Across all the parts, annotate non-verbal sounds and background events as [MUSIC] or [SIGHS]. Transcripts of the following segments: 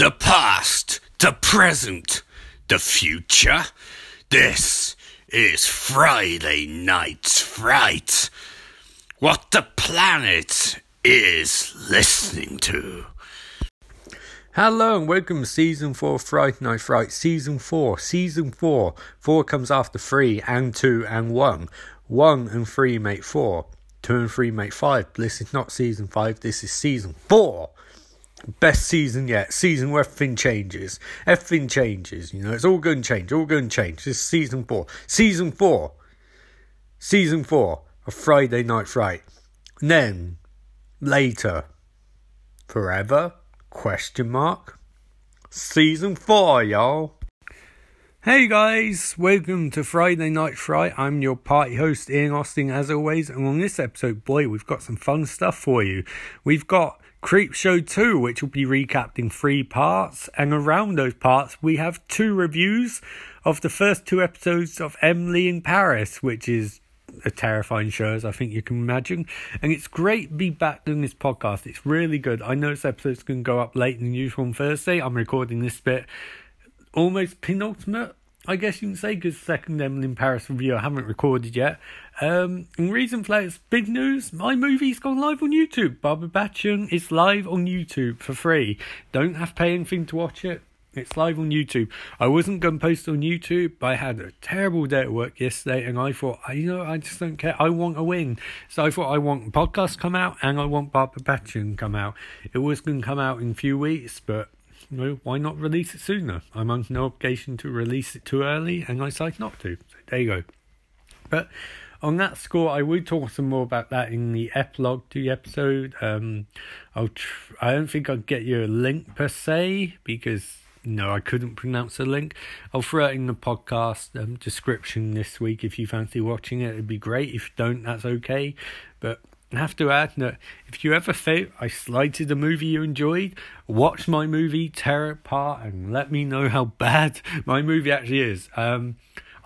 The past, the present, the future. This is Friday Night's Fright. What the planet is listening to. Hello and welcome to season four of Friday Night Fright. Season four, season four. Four comes after three and two and one. One and three make four. Two and three make five. This is not season five. This is season four. Best season yet. Season where everything changes. Everything changes. You know, it's all going to change. All going to change. This is season four. Season four. Season four of Friday Night Fright. And then later, forever Question mark. Season 4, y'all. Hey guys, welcome to Friday Night Fright. I'm your party host, Ian Austin, as always. And on this episode, boy, we've got some fun stuff for you. We've got Creepshow 2, which will be recapped in three parts. And around those parts, we have two reviews of the first two episodes of Emily in Paris, which is a terrifying show, as I think you can imagine. And it's great to be back doing this podcast. It's really good. I know this episode's going to go up late than usual on Thursday. I'm recording this bit almost penultimate, I guess you can say, because second Emily in Paris review I haven't recorded yet. Um, reason for that is big news. My movie's gone live on YouTube. Barbara Bachchan is live on YouTube for free. Don't have to pay anything to watch it. It's live on YouTube. I wasn't going to post on YouTube, but I had a terrible day at work yesterday, and I thought, you know, I just don't care. I want a win. So I thought I want a podcast come out, and I want Barbara Bachchan come out. It was going to come out in a few weeks, but you know, why not release it sooner? I'm under no obligation to release it too early, and I decided not to. So there you go. But on that score, I will talk some more about that in the epilogue to the episode. Um, I'll tr- I don't think I'll get you a link per se because no, I couldn't pronounce the link. I'll throw it in the podcast um, description this week if you fancy watching it. It'd be great. If you don't, that's okay. But I have to add that if you ever think I slighted a movie you enjoyed, watch my movie, tear it apart, and let me know how [LAUGHS] bad my movie actually is. Um,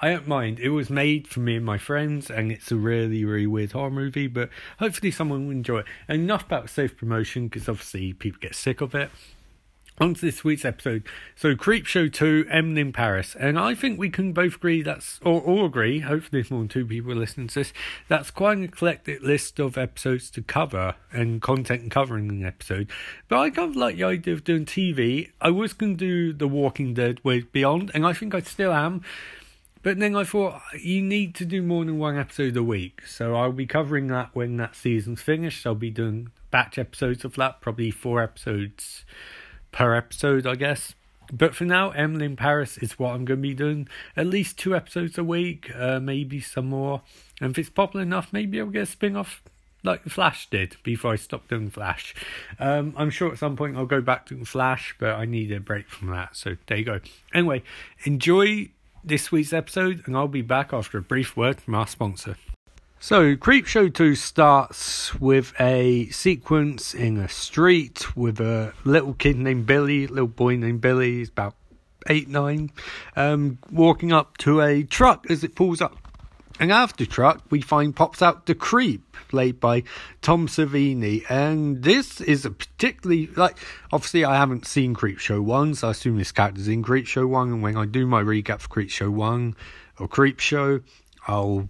I don't mind. It was made for me and my friends, and it's a really, really weird horror movie, but hopefully someone will enjoy it. And enough about safe promotion, because obviously people get sick of it on to this week's episode. So, Creepshow 2, Emily in Paris. And I think we can both agree that's, or all agree, hopefully more than two people listening to this, that's quite an eclectic list of episodes to cover and content and covering an episode. But I kind of like the idea of doing TV. I was going to do The Walking Dead Way Beyond, and I think I still am. But then I thought you need to do more than one episode a week. So I'll be covering that when that season's finished. I'll be doing batch episodes of that, probably four episodes per episode, I guess. But for now, Emily in Paris is what I'm going to be doing. At least two episodes a week, uh, maybe some more. And if it's popular enough, maybe I'll get a spin off like Flash did before I stopped doing Flash. Um, I'm sure at some point I'll go back to Flash, but I need a break from that. So there you go. Anyway, enjoy this week's episode, and I'll be back after a brief word from our sponsor. So, Creepshow 2 starts with a sequence in a street with a little kid named Billy, little boy named Billy, he's about 8 9, um, walking up to a truck as it pulls up. And after truck, we find pops out the creep, played by Tom Savini. And this is a particularly, like, obviously I haven't seen Creepshow 1, so I assume this character's in Creepshow 1. And when I do my recap for Creepshow 1 or Creepshow, I'll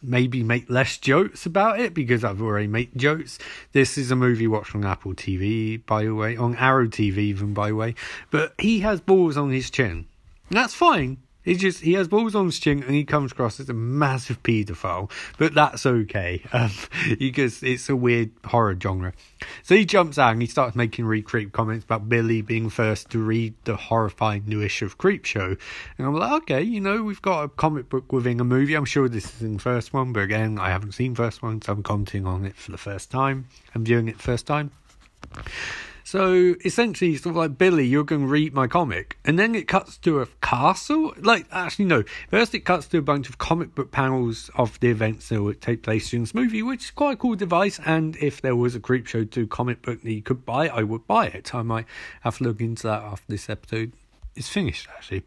maybe make less jokes about it because I've already made jokes. This is a movie watched on Apple TV, by the way, on Arrow TV, even by the way. But he has balls on his chin. That's fine. He just he has balls on his chin and he comes across as a massive paedophile, but that's okay [LAUGHS] um, because it's a weird horror genre. So he jumps out and he starts making re-creep comments about Billy being first to read the horrifying new issue of Creepshow, and I'm like, okay, you know, we've got a comic book within a movie. I'm sure this is in the first one, but again, I haven't seen first one, so I'm commenting on it for the first time. I'm viewing it first time. So essentially, sort of like Billy, you're going to read my comic, and then it cuts to a castle. Like actually, no. First, it cuts to a bunch of comic book panels of the events that would take place in this movie, which is quite a cool device. And if there was a Creepshow 2 comic book that you could buy, I would buy it. I might have to look into that after this episode is finished, actually.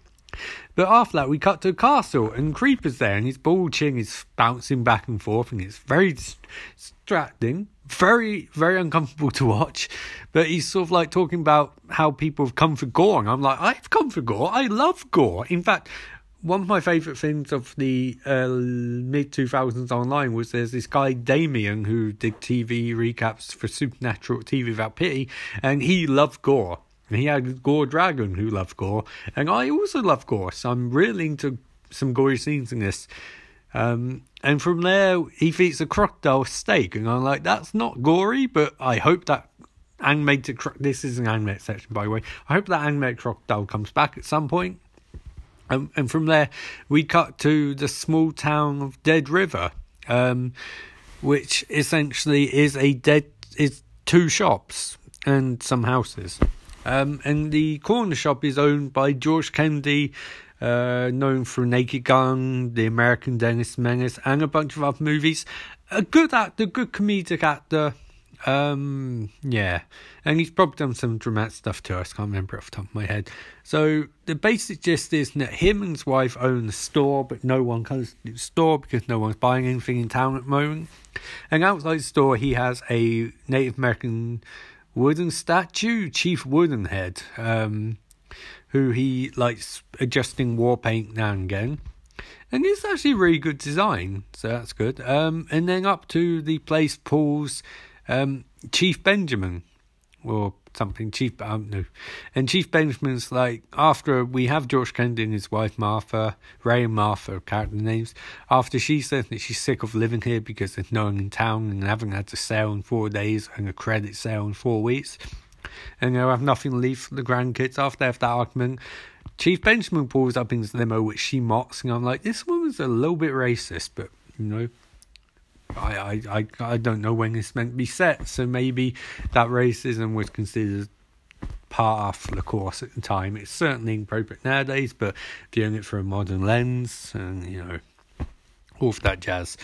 But after that, we cut to a castle, and Creeper's there, and his ball chin is bouncing back and forth, and it's very distracting. Very, very uncomfortable to watch. But he's sort of like talking about how people have come for gore. And I'm like, I've come for gore. I love gore. In fact, one of my favourite things of the uh, mid 2000s online was there's this guy, Damien, who did TV recaps for Supernatural TV Without Pity, and he loved gore. He had Gore Dragon, who loved gore, and I also love gore, so I'm really into some gory scenes in this. Um, and from there, he eats a crocodile steak, and I'm like, that's not gory, but I hope that animated. Cro- this is an animated section, by the way. I hope that animated crocodile comes back at some point. Um, and from there, we cut to the small town of Dead River, um, which essentially is a dead is two shops and some houses. Um, and the corner shop is owned by George Kennedy, uh, known for Naked Gun, The American Dennis Menace, and a bunch of other movies. A good actor, good comedic actor. Um, yeah, and he's probably done some dramatic stuff too. I can't remember off the top of my head. So the basic gist is that him and his wife own the store, but no one comes to the store because no one's buying anything in town at the moment. And outside the store, he has a Native American wooden statue, Chief Woodenhead, um, who he likes adjusting war paint now and again. And it's actually a really good design, so that's good. Um, and then up to the place Paul's um, Chief Benjamin, or something, Chief, I don't know. And Chief Benjamin's like, after we have George Kennedy and his wife Martha, Ray and Martha, character names, after she says that she's sick of living here because there's no one in town and having had to sell in four days and a credit sale in four weeks, and they'll have nothing leave for the grandkids after they have that argument. Chief Benjamin pulls up in his limo, which she mocks, and I'm like, this woman's a little bit racist, but you know, I, I, I, I don't know when it's meant to be set, so maybe that racism was considered part of the course at the time. It's certainly inappropriate nowadays, but viewing it through a modern lens, and you know, all of that jazz.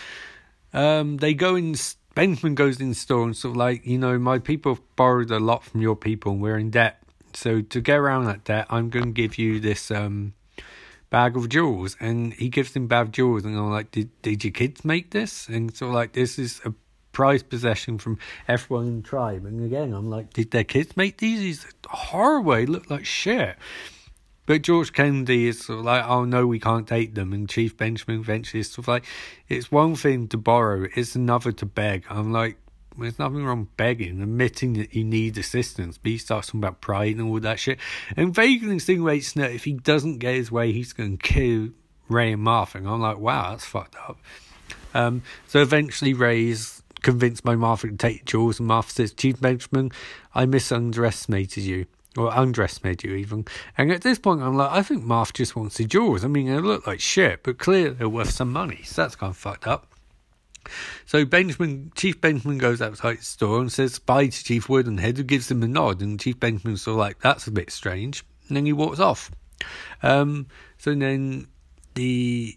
Um, they go in. Benjamin goes in the store and sort of like, you know, my people have borrowed a lot from your people, and we're in debt. So to get around that debt, I'm going to give you this um, bag of jewels, and he gives him bag of jewels, and I'm like, did did your kids make this? And so like, this is a prized possession from everyone in the tribe. And again, I'm like, did their kids make these? These horrible. They look like shit. But George Kennedy is sort of like, oh no, we can't take them. And Chief Benjamin eventually is sort of like, it's one thing to borrow, it's another to beg. I'm like, there's nothing wrong begging, admitting that you need assistance. But he starts talking about pride and all that shit. And vaguely insinuates that if he doesn't get his way, he's going to kill Ray and Martha. And I'm like, wow, that's fucked up. Um, so eventually, Ray's convinced by Martha to take jewels, and Martha says, Chief Benjamin, I misunderestimated you. Or underestimated you, even. And at this point, I'm like, I think Martha just wants the jewels. I mean, they look like shit, but clearly they're worth some money. So that's kind of fucked up. So Benjamin, Chief Benjamin goes outside the store and says bye to Chief Woodenhead, who gives him a nod, and Chief Benjamin's sort of like, that's a bit strange. And then he walks off. Um, so then the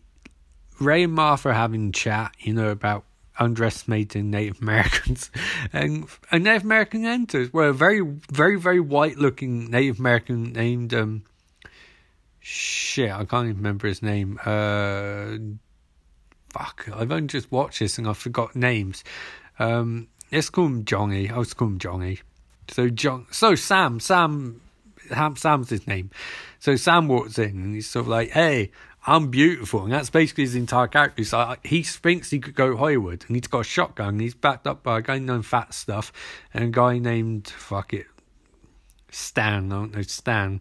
Ray and Martha are having chat, you know, about underestimating Native Americans. [LAUGHS] And a Native American enters, well, a very, very, very white looking Native American named, um, shit, I can't even remember his name. Uh, fuck, I've only just watched this and I forgot names. Um, let's call him Johnny. I'll just call him Johnny. So John, so Sam, Sam, Sam's his name. So Sam walks in and he's sort of like, "Hey, I'm beautiful," and that's basically his entire character. So he thinks he could go Hollywood, and he's got a shotgun. And he's backed up by a guy named Fat Stuff and a guy named fuck it, Stan. I don't know Stan.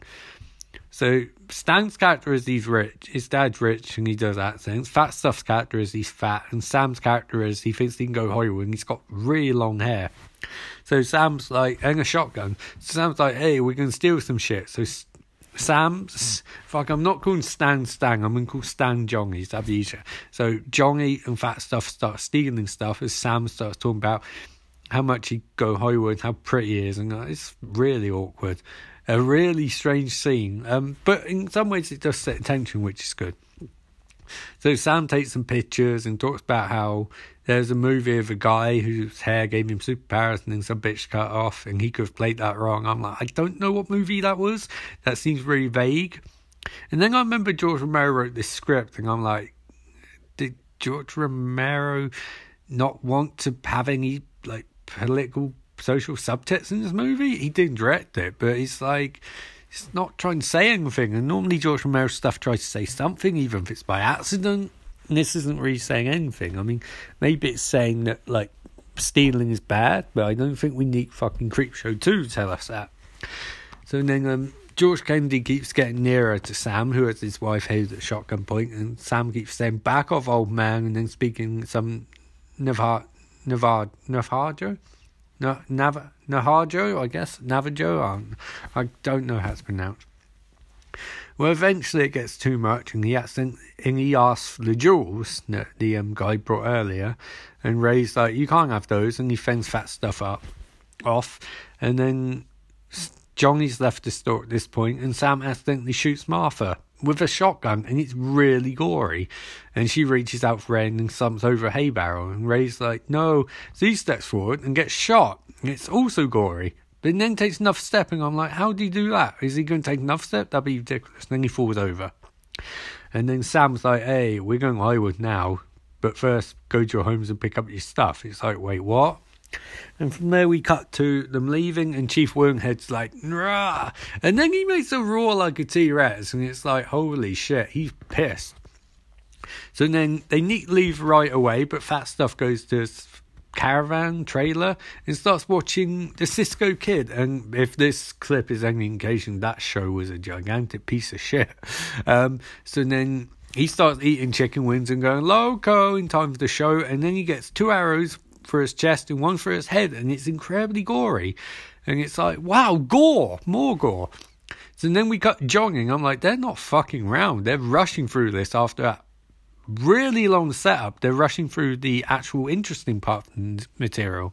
So Stan's character is he's rich. His dad's rich and he does accents. Fat Stuff's character is he's fat, and Sam's character is he thinks he can go Hollywood and he's got really long hair. So Sam's like, and a shotgun. So Sam's like, hey, we're gonna steal some shit. So Sam's fuck. I'm not calling Stan Stang, I'm gonna call Stan Johnny. That'd be easier. So Johnny and Fat Stuff start stealing stuff as Sam starts talking about how much he go Hollywood, how pretty he is, and it's really awkward a really strange scene. Um, but in some ways, it does set tension, which is good. So Sam takes some pictures and talks about how there's a movie of a guy whose hair gave him superpowers and then some bitch cut off and he could have played that wrong. I'm like, I don't know what movie that was. That seems really vague. And then I remember George Romero wrote this script and I'm like, did George Romero not want to have any like political social subtext in this movie. He didn't direct it, but it's like it's not trying to say anything. And normally George Romero's stuff tries to say something, even if it's by accident. This isn't really saying anything. I mean, maybe it's saying that like stealing is bad, but I don't think we need fucking Creepshow 2 to tell us that. So then um, George Kennedy keeps getting nearer to Sam, who has his wife held at shotgun point, and Sam keeps saying, back off, old man, and then speaking some? No, Nav- Navajo, I guess. Navajo? I don't know how it's pronounced. Well, eventually it gets too much, and he accidentally and he asks for the jewels that the um, guy brought earlier, and Ray's like, "You can't have those," and he fends that stuff up, off, and then Johnny's left the store at this point, and Sam accidentally shoots Martha with a shotgun, and it's really gory. And she reaches out for Ray and thumps over a hay barrel, and Ray's like, "No," so he steps forward and gets shot. It's also gory. But then takes enough step, and I'm like, how do you do that? Is he going to take enough step? That'd be ridiculous. And then he falls over. And then Sam's like, hey, we're going to Hollywood now, but first go to your homes and pick up your stuff. It's like, wait, what? And from there we cut to them leaving, and Chief Woodenhead's like, Rah! and then he makes a roar like a T Rex, and it's like, holy shit, he's pissed. So then they need leave right away, but Fat Stuff goes to caravan trailer and starts watching the Cisco Kid. And if this clip is any indication, that show was a gigantic piece of shit. Um, so then he starts eating chicken wings and going loco in time for the show, and then he gets two arrows for his chest and one for his head, and it's incredibly gory. And it's like, wow, gore, more gore. So then we cut jogging. I'm like, they're not fucking round. They're rushing through this after that really long setup. They're rushing through the actual interesting part of material.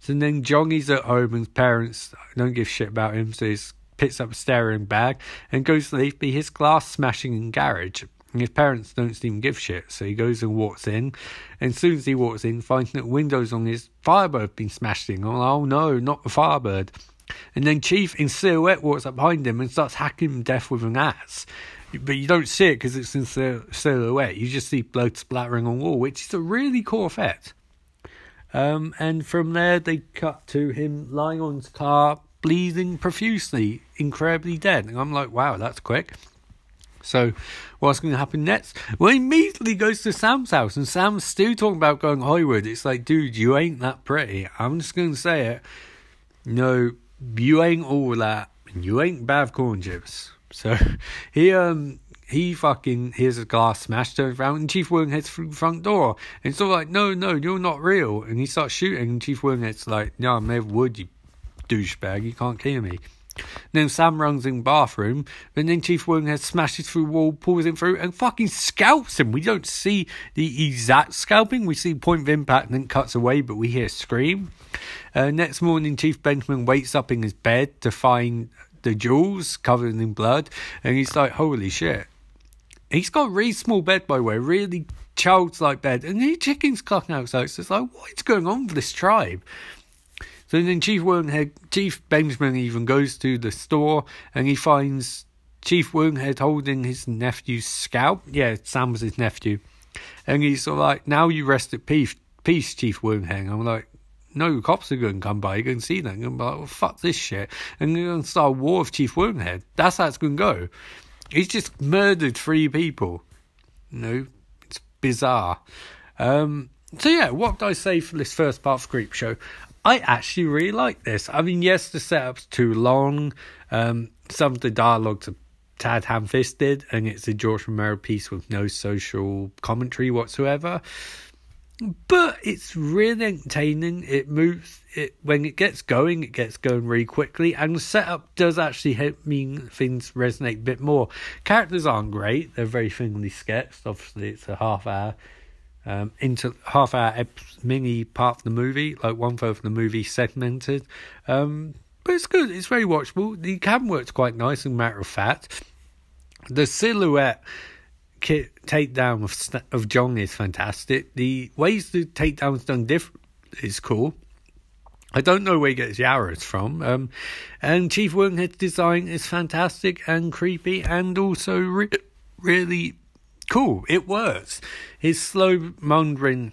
So then Johnny's at home and his parents don't give shit about him, so he picks up a stereo bag and goes to leave be his glass smashing in garage. And his parents don't seem give shit, so he goes and walks in. And as soon as he walks in, finds that windows on his Firebird have been smashed in. Oh no, not the Firebird. And then Chief in silhouette walks up behind him and starts hacking him death with an axe but you don't see it because it's in silhouette. You just see blood splattering on wall, which is a really cool effect. Um, and from there, they cut to him lying on his car, bleeding profusely, incredibly dead. And I'm like, wow, that's quick. So, what's going to happen next? Well, he immediately goes to Sam's house, and Sam's still talking about going Hollywood. It's like, dude, you ain't that pretty. I'm just going to say it. No, you ain't all that, and you ain't bad Corn Chips. So [LAUGHS] he um he fucking hears a glass smash, turns around, and Chief heads through the front door. And it's all like, no, no, you're not real. And he starts shooting, and Chief heads like, no, I'm never wood, you douchebag, you can't kill me. then Sam runs in bathroom, and then Chief Woodenhead smashes through wall, pulls him through, and fucking scalps him. We don't see the exact scalping, we see point of impact and then cuts away, but we hear scream. Uh, next morning, Chief Benjamin wakes up in his bed to find the jewels covered in blood, and he's like, holy shit. He's got a really small bed, by the way, really child's like bed, and the chickens clucking outside. So it's like, what is going on with this tribe? So then Chief Woodenhead, Chief Benjamin even goes to the store and he finds Chief Woodenhead holding his nephew's scalp. Yeah, Sam was his nephew. And he's sort of like, now you rest at peace, peace Chief Woodenhead. I'm like, no cops are going to come by, you're going to see them, and be like, well, fuck this shit. And you're going to start a war with Chief Woodenhead. That's how it's going to go. He's just murdered three people. Know, it's bizarre. Um, so, yeah, what did I say for this first part of Creepshow? I actually really like this. I mean, yes, the setup's too long. Um, some of the dialogues are tad ham fisted, and it's a George Romero piece with no social commentary whatsoever but it's really entertaining. It moves. It when it gets going, it gets going really quickly, and the setup does actually help mean things resonate a bit more. Characters aren't great; they're very thinly sketched. Obviously, it's a half hour. Um, into half hour mini part of the movie, like one third of the movie segmented. Um, but it's good. It's very watchable. The cam works quite nice and matter of fact. The silhouette takedown of of Jong is fantastic. The ways the takedown's done different is cool. I don't know where he gets the arrows from. Um, and Chief Woodenhead's design is fantastic and creepy and also re- really cool. It works. His slow, mundane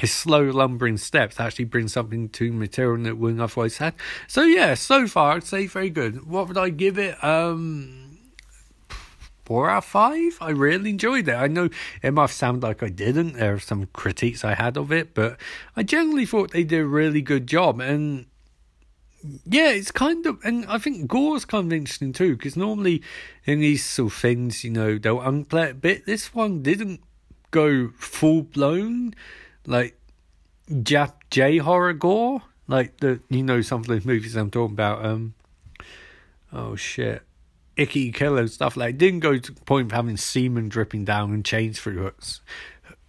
his slow lumbering steps actually bring something to material that wouldn't otherwise have. So yeah, so far I'd say very good. What would I give it? Um four out of five. I really enjoyed it. I know it might sound like I didn't. There are some critiques I had of it, but I generally thought they did a really good job. And yeah, it's kind of, and I think gore's kind of interesting too, because normally in these sort of things, you know, they'll unplay a bit. This one didn't go full blown like Jap J horror gore, like the you know some of those movies I'm talking about. Um, oh shit, Ichi Killer stuff like. Didn't go to the point of having semen dripping down and chains through hooks.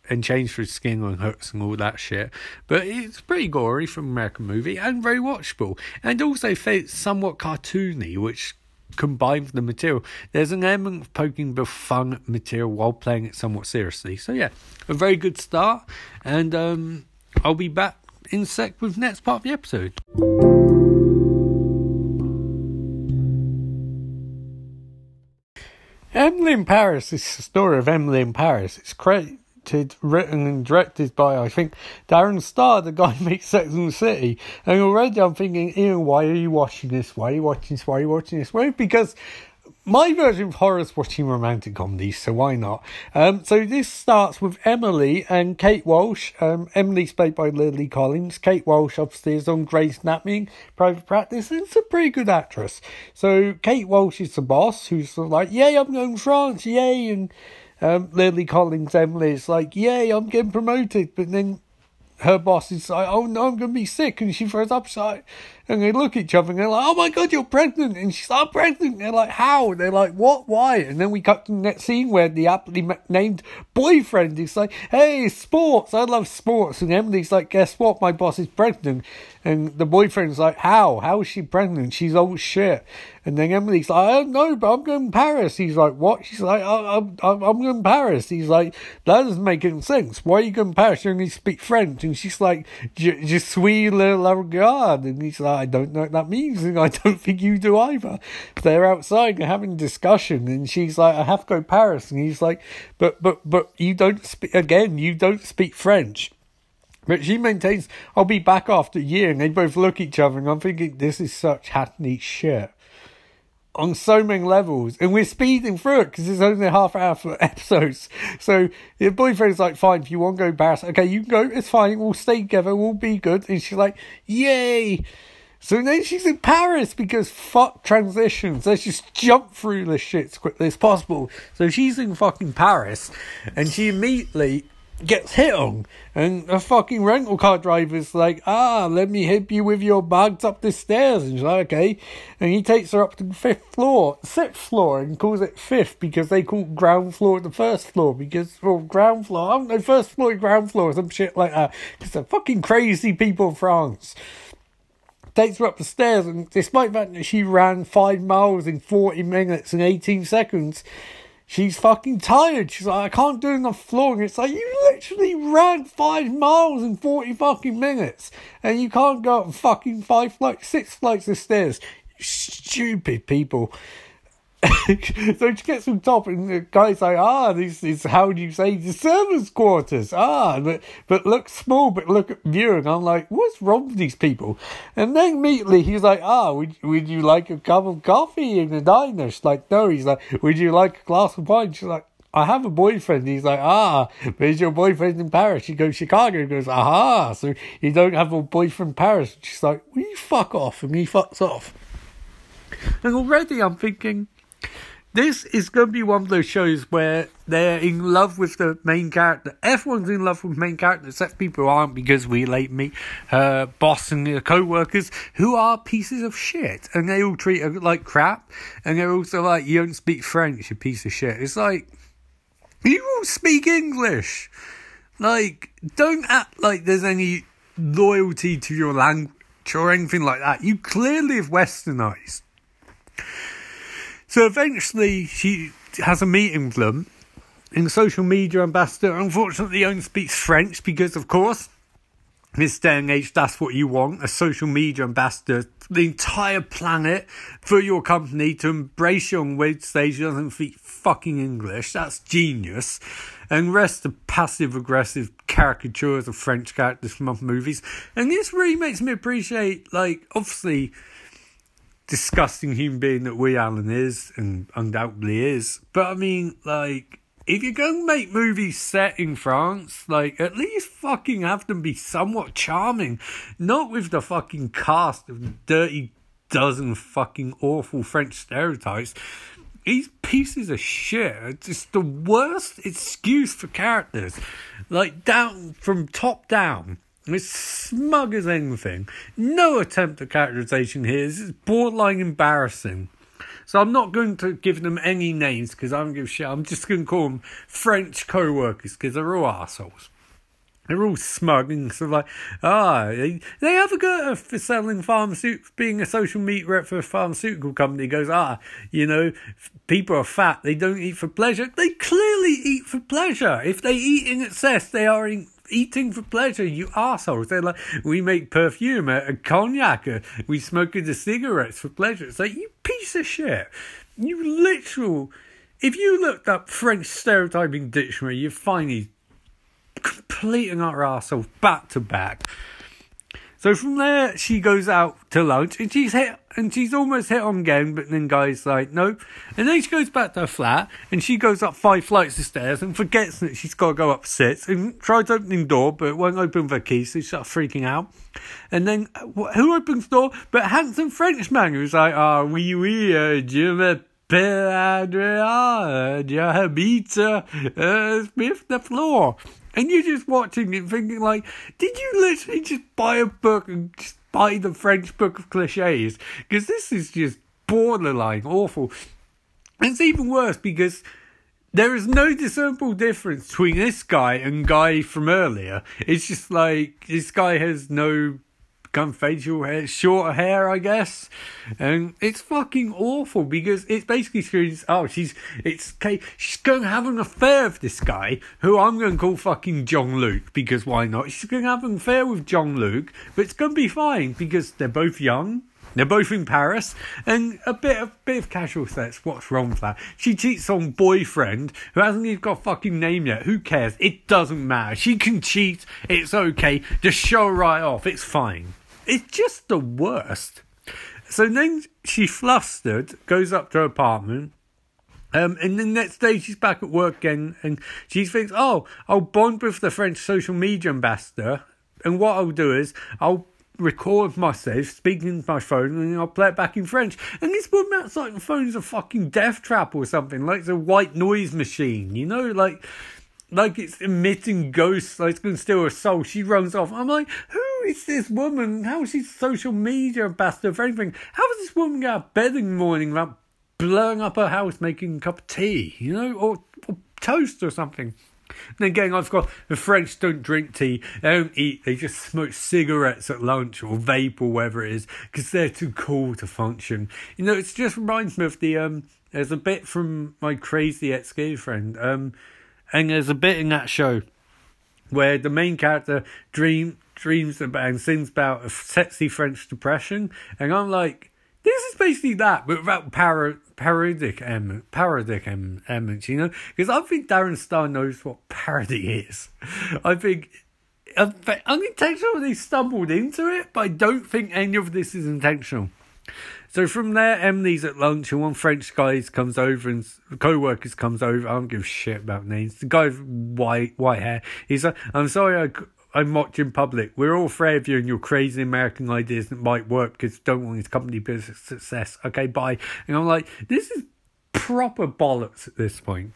And chains through skin on hooks and all that shit. But it's pretty gory from American movie and very watchable. And also somewhat cartoony, which combined with the material, there's an element of poking the fun material while playing it somewhat seriously. So yeah, a very good start, and um, I'll be back in sec with next part of the episode. Emily in Paris is the story of Emily in Paris. It's created, written, and directed by, I think, Darren Star, the guy [LAUGHS] who makes Sex and the City. And already I'm thinking, Ian, why are you watching this? Why are you watching this? Why are you watching this? Well, because my version of horror is watching romantic comedies, so why not? Um, so this starts with Emily and Kate Walsh. Um, Emily's played by Lily Collins. Kate Walsh upstairs on Grey's Anatomy, private practice, and it's a pretty good actress. So Kate Walsh is the boss, who's sort of like, yay, I'm going to France, yay, and um, Lily Collins, Emily is like, yay, I'm getting promoted, but then her boss is like, oh no, I'm going to be sick. And she throws up. Like, and they look at each other and they're like, oh my God, you're pregnant. And she's like, I'm pregnant. And they're like, how? And they're like, what? Why? And then we cut to the next scene where the aptly named boyfriend is like, hey, sports. I love sports. And Emily's like, guess what? My boss is pregnant. And the boyfriend's like, how? How is she pregnant? She's old shit. And then Emily's like, I don't know, but I'm going to Paris. He's like, what? She's like, I'm, I'm, I'm going to Paris. He's like, that doesn't make any sense. Why are you going to Paris? You only speak French. And she's like, je suis le regard. And he's like, I don't know what that means. And I don't think you do either. They're outside and having discussion. And she's like, I have to go to Paris. And he's like, but, but, but you don't speak, again, you don't speak French. But she maintains, I'll be back after a year. And they both look at each other. And I'm thinking, this is such hackney shit on so many levels, and we're speeding through it because it's only a half hour for [LAUGHS] episodes. So your boyfriend's like, "Fine, if you want to go Paris, okay, you can go. It's fine. We'll stay together. We'll be good." And she's like, "Yay!" So then she's in Paris because fuck transitions. Let's just jump through this shit as quickly as possible. So she's in fucking Paris, and she immediately gets hit on, and a fucking rental car driver's like, ah, let me help you with your bags up the stairs. And she's like, okay. And he takes her up to the fifth floor, sixth floor, and calls it fifth because they call ground floor the first floor because, well, ground floor, I don't know, first floor, ground floor, some shit like that. Because they're fucking crazy people in France takes her up the stairs, and despite that she ran five miles in 40 minutes and 18 seconds, she's fucking tired. She's like, I can't do enough flooring. It's like, you literally ran five miles in 40 fucking minutes and you can't go up fucking five flights, six flights of stairs. Stupid people. [LAUGHS] so she gets on top, and the guy's like, "Ah, this is how do you say the servants' quarters? Ah, but but look small, but look at view." I'm like, "What's wrong with these people?" And then immediately he's like, "Ah, would would you like a cup of coffee in the diner?" She's like, "No." He's like, "Would you like a glass of wine?" She's like, I have a boyfriend. He's like, ah, but where's your boyfriend in Paris? She goes, Chicago. He goes, aha, so you don't have a boyfriend in Paris. She's like, will you fuck off? And he fucks off. And already I'm thinking, this is going to be one of those shows where they're in love with the main character. Everyone's in love with the main character, except people who aren't because we late meet her boss and her co-workers who are pieces of shit. And they all treat her like crap. And they're also like, you don't speak French, you piece of shit. It's like, you all speak English. Like, don't act like there's any loyalty to your language or anything like that. You clearly have westernized. So eventually, she has a meeting with them. The social media ambassador, unfortunately, only speaks French because, of course, in this day and age, that's what you want a social media ambassador the entire planet for your company to embrace you on stage who doesn't speak fucking English. That's genius. and rest the passive aggressive caricatures of French characters from other movies. And this really makes me appreciate, like, obviously, disgusting human being that Woody Allen is, and undoubtedly is. But I mean, like, if you're going to make movies set in France, like, at least fucking have them be somewhat charming. Not with the fucking cast of dirty dozen fucking awful French stereotypes. These pieces of shit are just the worst excuse for characters. Like, down, from top down. It's smug as anything. No attempt at characterization here. This is borderline embarrassing. So I'm not going to give them any names because I don't give a shit. I'm just going to call them French co-workers because they're all assholes. They're all smug and sort of like, ah, they, they have a go for selling pharmaceuticals, being a social meat rep for a pharmaceutical company. Goes, ah, you know, people are fat. They don't eat for pleasure. They clearly eat for pleasure. If they eat in excess, they are in, eating for pleasure, you assholes. They're like, we make perfume, a, cognac, a, we smoke the cigarettes for pleasure. It's like, you piece of shit. You literal. If you looked up French stereotyping dictionary, you'd find these complete and utter arsehole back to back. So from there, she goes out to lunch and she's hit, and she's almost hit on again, but then guy's like, nope. And then she goes back to her flat and she goes up five flights of stairs and forgets that she's got to go up six and tries opening door, but it won't open with her key, so she starts freaking out. And then who opens door? But handsome Frenchman who's like, ah, oh, oui, oui, uh, je m'appelle Adrien, j'habite uh, Smith the floor. And you're just watching it thinking like, did you literally just buy a book and just buy the French book of cliches? Because this is just borderline awful. And it's even worse because there is no discernible difference between this guy and guy from earlier. It's just like this guy has no become facial hair, shorter hair, I guess. And it's fucking awful because it's basically screams, oh, she's, it's, she's going to have an affair with this guy who I'm going to call fucking Jean-Luc because why not? She's going to have an affair with Jean-Luc, but it's going to be fine because they're both young. They're both in Paris, and a bit of bit of casual sex. What's wrong with that? She cheats on boyfriend who hasn't even got a fucking name yet. Who cares? It doesn't matter. She can cheat. It's okay. Just show right off. It's fine. It's just the worst. So then she flustered, goes up to her apartment, um, and the next day she's back at work again, and she thinks, "Oh, I'll bond with the French social media ambassador, and what I'll do is I'll record myself speaking to my phone, and I'll play it back in French." And this woman outside the phone is a fucking death trap or something, like it's a white noise machine, you know, like like it's emitting ghosts, like it's going to steal her soul. She runs off. I'm like, who is this woman? How is she social media ambassador for anything? How does this woman get out of bed in the morning without blowing up her house making a cup of tea, you know, or, or toast or something? And then again, I've got the French don't drink tea, they don't eat, they just smoke cigarettes at lunch or vape or whatever it is because they're too cool to function. You know, it just reminds me of the, um, there's a bit from my crazy ex-girlfriend. um, and there's a bit in that show where the main character dream dreams about and sings about a sexy French depression, and I'm like, this is basically that, but without para, parodic em, parodic em, elements, you know? Because I think Darren Star knows what parody is. [LAUGHS] I think unintentionally stumbled into it, but I don't think any of this is intentional. So from there, Emily's at lunch, and one French guy comes over, and co-workers comes over. I don't give a shit about names. The guy with white white hair. He's like, "I'm sorry, I I mocked in public. We're all afraid of you and your crazy American ideas that might work because don't want his company business success. Okay, bye." And I'm like, "This is proper bollocks at this point."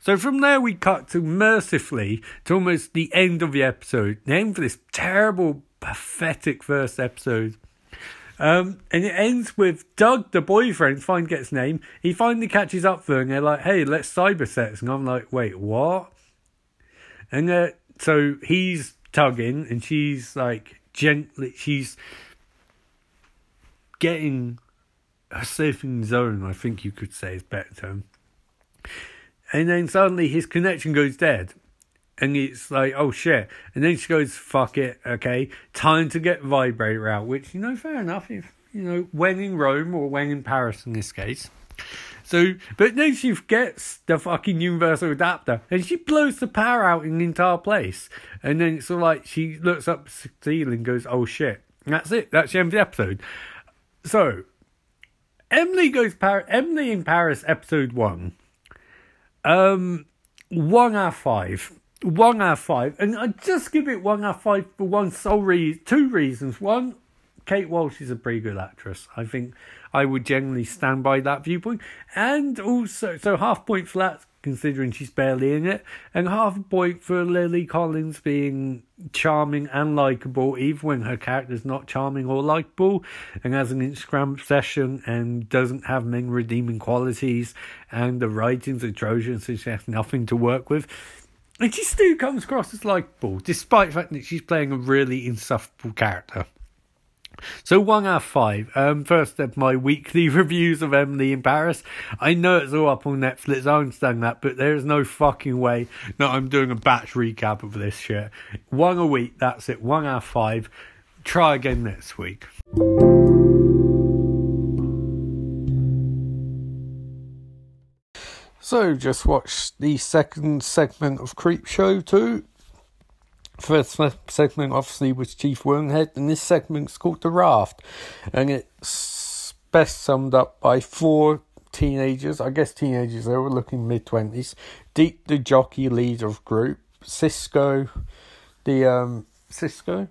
So from there, we cut to mercifully to almost the end of the episode. The end for this terrible, pathetic first episode. Um, and it ends with Doug, the boyfriend, finally gets name. He finally catches up with her and they're like, hey, let's cyber sex. And I'm like, wait, what? And uh, so he's tugging and she's like gently, she's getting a surfing zone, I think you could say is better term. And then suddenly his connection goes dead and it's like, oh shit. And then she goes, fuck it, okay, time to get vibrator out, which, you know, fair enough, if, you know, when in Rome or when in Paris in this case. So, but then she gets the fucking universal adapter and she blows the power out in the entire place. And then it's all like she looks up the ceiling and goes, oh shit. And that's it. That's the end of the episode. So, Emily goes Emily in Paris episode one. Um, one out of five. One out of five. And I just give it one out of five for one sole reason, two reasons. One, Kate Walsh is a pretty good actress. I think I would generally stand by that viewpoint. And also, so half point for that, considering she's barely in it, and half a point for Lily Collins being charming and likable, even when her character's not charming or likable, and has an Instagram obsession and doesn't have many redeeming qualities, and the writing's atrocious, so she has nothing to work with. And she still comes across as likable, despite the fact that she's playing a really insufferable character. So one out of five. Um, first of my weekly [LAUGHS] reviews of Emily in Paris. I know it's all up on Netflix. I understand that, but there is no fucking way that I'm doing a batch recap of this shit. One a week. That's it. One out of five. Try again next week. So, just watched the second segment of Creepshow 2 first segment obviously was Chief Woodenhead, and this segment's called The Raft, and it's best summed up by four teenagers, I guess teenagers, they were looking mid 20s. Deep, the jockey leader of group, Cisco, the, um, Cisco?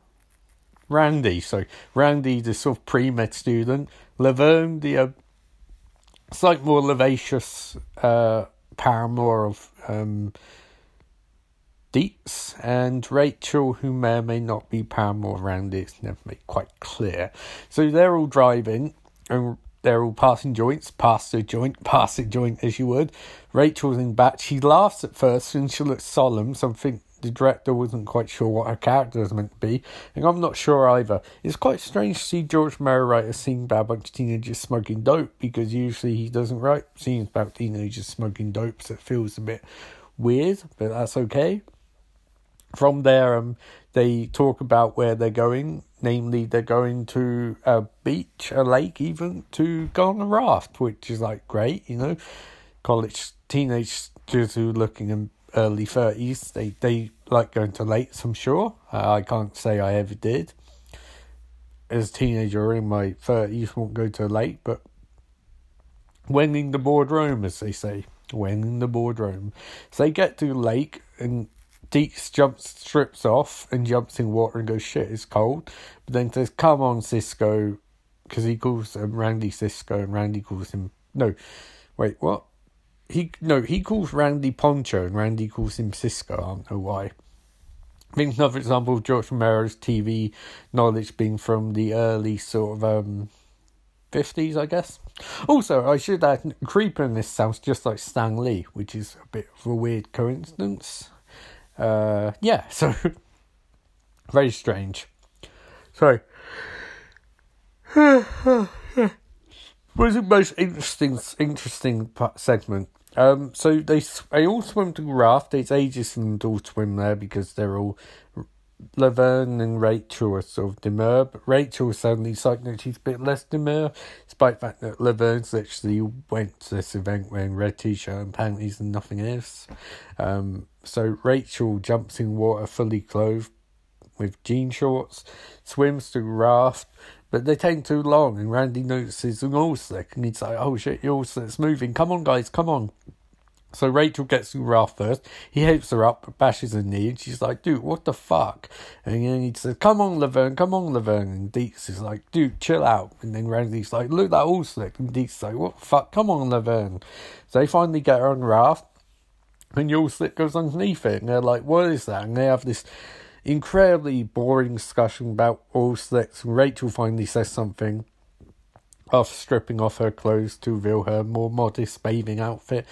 Randy, so Randy, the sort of pre med student, Laverne, the uh, slightly more vivacious uh, paramour of um, Deets and Rachel, who may or may not be paramour around it, it's never made quite clear. So they're all driving and they're all passing joints, pass joint, [LAUGHS] pass joint as you would. Rachel's in back. She laughs at first and she looks solemn, something the director wasn't quite sure what her character was meant to be, and I'm not sure either. It's quite strange to see George Romero write a scene about a bunch of teenagers smoking dope because usually he doesn't write scenes about teenagers smoking dope, so it feels a bit weird, but that's okay from there, um, they talk about where they're going. Namely, they're going to a beach, a lake, even to go on a raft, which is like great, you know. College teenagers who are looking in early thirties, they they like going to lakes. I'm sure. Uh, I can't say I ever did. As a teenager in my thirties, won't go to a lake, but when in the boardroom, as they say, when in the boardroom, so they get to the lake and Deeks jumps, strips off, and jumps in water and goes, shit, it's cold. But then says, come on, Cisco, because he calls um, Randy Cisco, and Randy calls him, no, wait, what? He No, he calls Randy Pancho, and Randy calls him Cisco. I don't know why. I think another example of George Romero's TV knowledge being from the early sort of um, 50s, I guess. Also, I should add, Creeper in this sounds just like Stan Lee, which is a bit of a weird coincidence uh, yeah, [LAUGHS] so very strange. So, [SIGHS] was the most interesting interesting segment. Um, so they they all swim to raft. It's ages and all swim there because they're all Laverne and Rachel are sort of demure, but Rachel suddenly deciding that she's a bit less demure, despite the fact that Laverne's actually went to this event wearing red t-shirt and panties and nothing else. Um, so Rachel jumps in water fully clothed with jean shorts, swims to raft, but they take too long and Randy notices an slick and he's like, oh shit, oil slick's moving, come on guys, come on. So Rachel gets to Ralph first. He helps her up, bashes her knee, and she's like, dude, what the fuck? And then he says, come on, Laverne, come on, Laverne. And Deeks is like, dude, chill out. And then Randy's like, look, that all slick. And Deeks like, what the fuck? Come on, Laverne. So they finally get her on Ralph, and your slip goes underneath it. And they're like, what is that? And they have this incredibly boring discussion about all. And Rachel finally says something after stripping off her clothes to reveal her more modest bathing outfit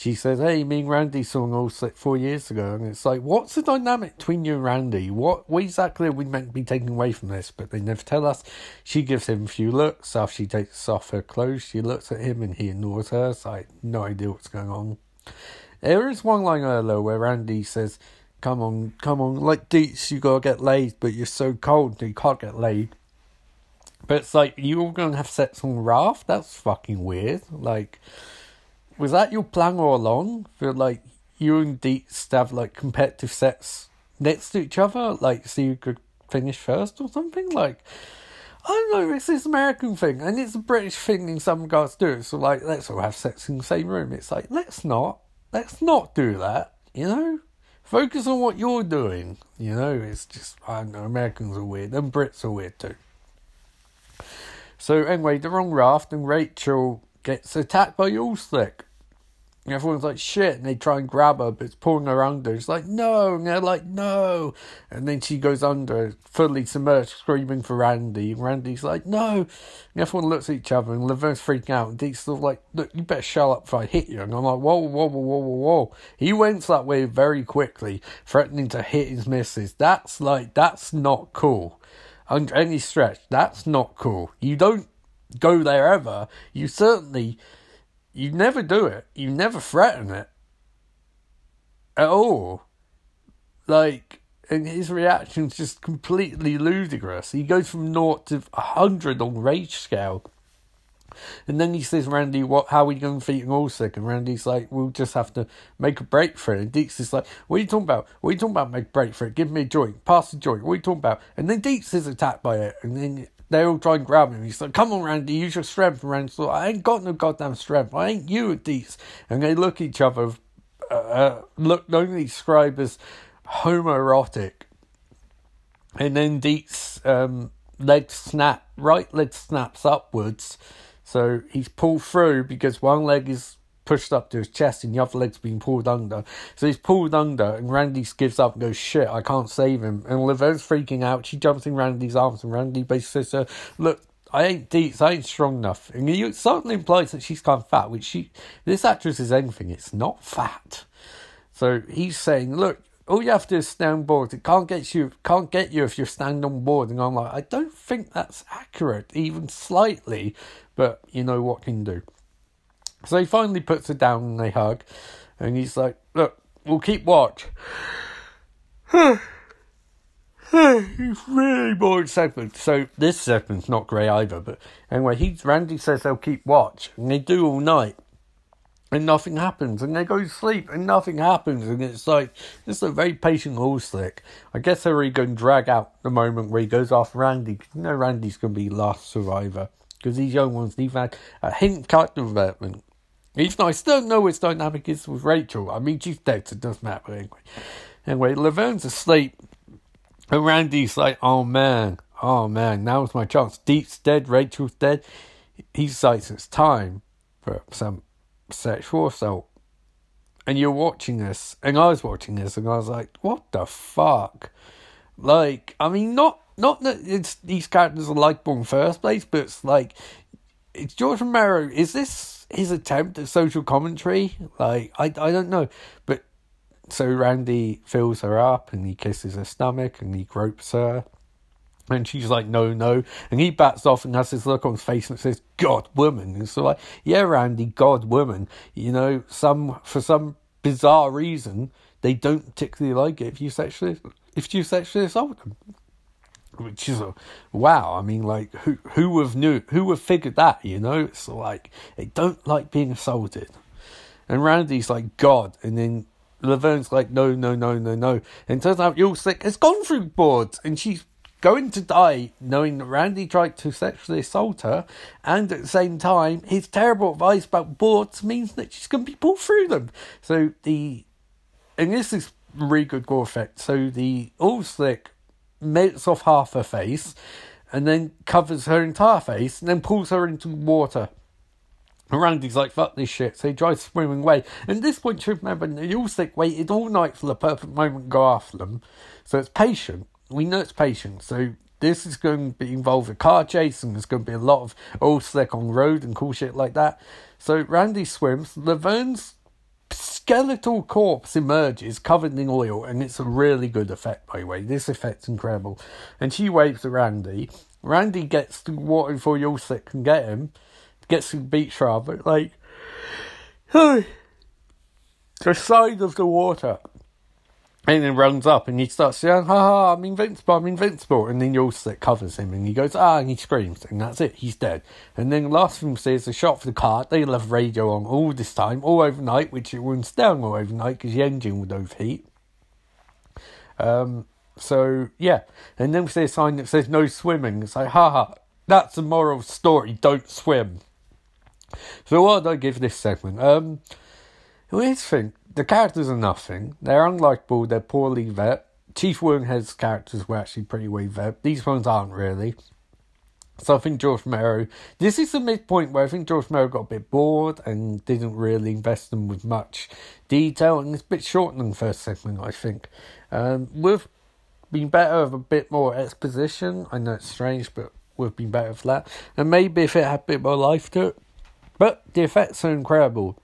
she says, Hey, me and Randy an all set four years ago. And it's like, what's the dynamic between you and Randy? What, what exactly are we meant to be taking away from this? But they never tell us. She gives him a few looks. After she takes off her clothes, she looks at him and he ignores her. So I have no idea what's going on. There is one line earlier where Randy says, Come on, come on, like Deets, you gotta get laid, but you're so cold, you can't get laid. But it's like, you all gonna have sex on raft? That's fucking weird. Like, was that your plan all along? For like you and Deets to have like competitive sex next to each other, like so you could finish first or something? Like I don't know, it's this American thing and it's a British thing in some regards too. So like let's all have sex in the same room. It's like let's not. Let's not do that, you know? Focus on what you're doing. You know, it's just I don't know, Americans are weird and Brits are weird too. So anyway, the wrong raft and Rachel gets attacked by Allslick. And everyone's like, shit, and they try and grab her, but it's pulling her under. It's like, no, and they're like, no. And then she goes under, fully submerged, screaming for Randy. And Randy's like, no. And everyone looks at each other, and Laverne's freaking out. And Dee's sort of like, look, you better shut up if I hit you. And I'm like, whoa, whoa, whoa, whoa, whoa, whoa. He went that way very quickly, threatening to hit his missus. That's like, that's not cool. Under any stretch, that's not cool. You don't go there ever. You certainly you never do it. You never threaten it. At all. Like, and his reaction's just completely ludicrous. He goes from naught to hundred on rage scale. And then he says, Randy, what how are we going to feed Allslick? And Randy's like, we'll just have to make a break for it. And Deke's is like, what are you talking about? What are you talking about make a break for it? Give me a joint. Pass the joint. What are you talking about? And then Deke's is attacked by it. And then they all try and grab him. He's like, come on, Randy, use your strength. And Randy's like, I ain't got no goddamn strength. I ain't you at these. And they look at each other, uh, uh, look, only described as homoerotic. And then Deke's um, leg snap, right leg snaps upwards. So he's pulled through because one leg is pushed up to his chest and the other leg's being pulled under. So he's pulled under and Randy gives up and goes, shit, I can't save him. And Laverne's freaking out. She jumps in Randy's arms and Randy basically says, look, I ain't deep, I ain't strong enough. And he certainly implies that she's kind of fat, which she, this actress is anything, it's not fat. So he's saying, look, all you have to do is stand on board. It can't get you, can't get you if you're standing on board. And I'm like, I don't think that's accurate, even slightly. But you know what can do. So he finally puts her down and they hug. And he's like, Look, we'll keep watch. he's really boring segment. So this segment's not great either. But anyway, he Randy says they'll keep watch, and they do all night, and nothing happens. And they go to sleep, and nothing happens. And it's like this is a very patient Allslick. I guess they're really going to drag out the moment where he goes after Randy. Cause you know Randy's going to be last survivor because these young ones they've had a hint character development even though I still don't know his dynamic is with Rachel. I mean, she's dead, so it doesn't matter anyway. Anyway, Laverne's asleep, and Randy's like, oh man, oh man, now's my chance. Deke's dead, Rachel's dead. He decides it's time for some sexual assault. And you're watching this, and I was watching this, and I was like, what the fuck? Like, I mean, not not that it's these characters are likable in first place, but it's like, it's George Romero. Is this his attempt at social commentary, like I I don't know, but so Randy fills her up and he kisses her stomach and he gropes her. And she's like, no, no. And he bats off and has this look on his face and says, God, woman. And so like, yeah, Randy, God, woman. You know, some, for some bizarre reason, they don't particularly like it if you sexually, if you sexually assault them which is a wow. I mean, like who who would have knew who would have figured that? You know, it's like they don't like being assaulted, and Randy's like God, and then Laverne's like no, no, no, no, no, and turns out Allslick has gone through boards, and she's going to die knowing that Randy tried to sexually assault her, and at the same time, his terrible advice about boards means that she's going to be pulled through them. So the and this is really good gore effect. So the Allslick melts off half her face and then covers her entire face and then pulls her into water. And Randy's like, fuck this shit. So he tries swimming away. And at this point, you remember, the Allslick waited all night for the perfect moment to go after them. So it's patient. We know it's patient. So this is going to be involved a car chase and there's going to be a lot of Allslick on road and cool shit like that. So Randy swims. Laverne's skeletal corpse emerges covered in oil, and it's a really good effect, by the way. This effect's incredible. And she waves at Randy. Randy gets to water before Allslick can get him, gets to the beach rather, like, [SIGHS] the side of the water. And then runs up and he starts saying, ha ha, I'm invincible, I'm invincible. And then Yolsek covers him and he goes, ah, and he screams. And that's it, he's dead. And then the last see is a shot for the car. They left radio on all this time, all overnight, which it runs down all overnight because the engine would overheat. Um, so, yeah. And then we see a sign that says no swimming. It's like, ha ha, that's the moral story, don't swim. So what do I give this segment? Um, the thing the characters are nothing. They're unlikable. They're poorly vet. Chief Woodenhead's characters were actually pretty well vet. These ones aren't really. So I think George Romero. This is the midpoint where I think George Romero got a bit bored and didn't really invest them with much detail, and it's a bit short than the first segment. I think. Um, we've been better with a bit more exposition. I know it's strange, but we've been better for that. And maybe if it had a bit more life to it. But the effects are incredible.